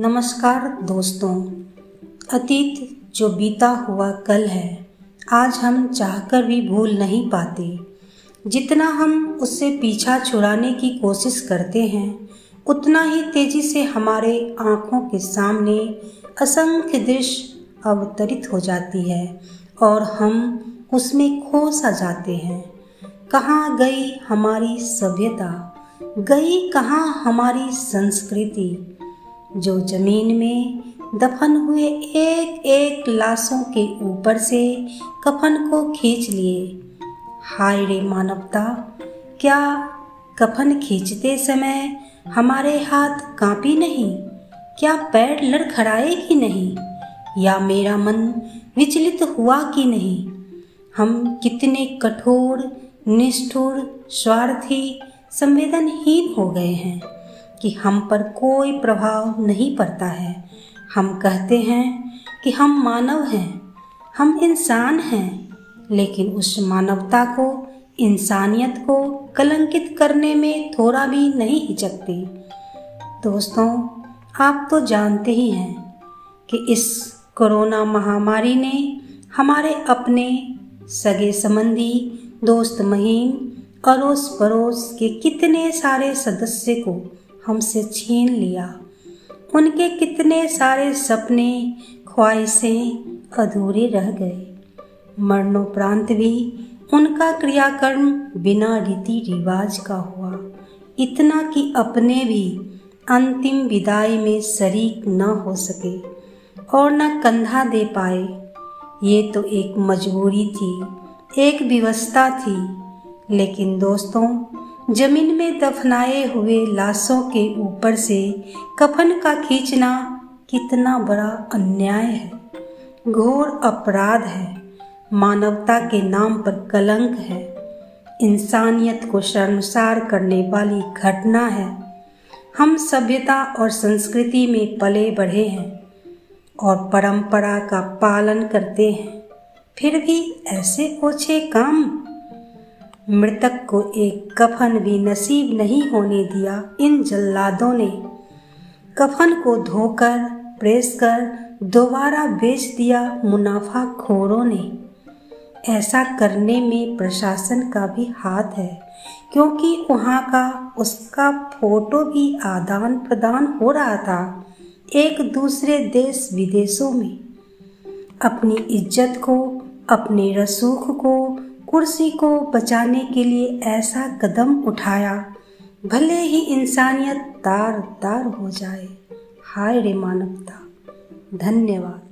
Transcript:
नमस्कार दोस्तों। अतीत जो बीता हुआ कल है, आज हम चाहकर भी भूल नहीं पाते। जितना हम उससे पीछा छुड़ाने की कोशिश करते हैं, उतना ही तेज़ी से हमारे आँखों के सामने असंख्य दृश्य अवतरित हो जाती है और हम उसमें खो सा जाते हैं। कहाँ गई हमारी सभ्यता? गई कहाँ हमारी संस्कृति? जो ज़मीन में दफन हुए एक एक लाशों के ऊपर से कफन को खींच लिए। हाय रे मानवता, क्या कफन खींचते समय हमारे हाथ कांपी नहीं? क्या पैर लड़खड़ाए कि नहीं? या मेरा मन विचलित हुआ कि नहीं? हम कितने कठोर, निष्ठुर, स्वार्थी, संवेदनहीन हो गए हैं। कि हम पर कोई प्रभाव नहीं पड़ता है। हम कहते हैं कि हम मानव हैं, हम इंसान हैं, लेकिन उस मानवता को, इंसानियत को कलंकित करने में थोड़ा भी नहीं हिचकते। दोस्तों, आप तो जानते ही हैं कि इस कोरोना महामारी ने हमारे अपने सगे संबंधी, दोस्त महीम अड़ोस पड़ोस के कितने सारे सदस्य को हमसे छीन लिया। उनके कितने सारे सपने ख्वाहिशें अधूरे रह गए। मरणोपरांत भी उनका क्रियाकर्म बिना रीति रिवाज का हुआ। इतना कि अपने भी अंतिम विदाई में शरीक न हो सके और न कंधा दे पाए। ये तो एक मजबूरी थी, एक व्यवस्था थी, लेकिन दोस्तों ज़मीन में दफनाए हुए लाशों के ऊपर से कफन का खींचना कितना बड़ा अन्याय है। घोर अपराध है। मानवता के नाम पर कलंक है। इंसानियत को शर्मसार करने वाली घटना है। हम सभ्यता और संस्कृति में पले बढ़े हैं और परंपरा का पालन करते हैं। फिर भी ऐसे ओछे काम मृतक को एक कफन भी नसीब नहीं होने दिया। इन जल्लादों ने कफन को धोकर प्रेस कर दोबारा बेच दिया मुनाफा खोरों ने। ऐसा करने में प्रशासन का भी हाथ है, क्योंकि वहाँ का उसका फ़ोटो भी आदान प्रदान हो रहा था एक दूसरे देश विदेशों में। अपनी इज़्ज़त को, अपने रसूख को कुर्सी को बचाने के लिए ऐसा कदम उठाया। भले ही इंसानियत तार तार हो जाए। हाय रे मानवता, धन्यवाद।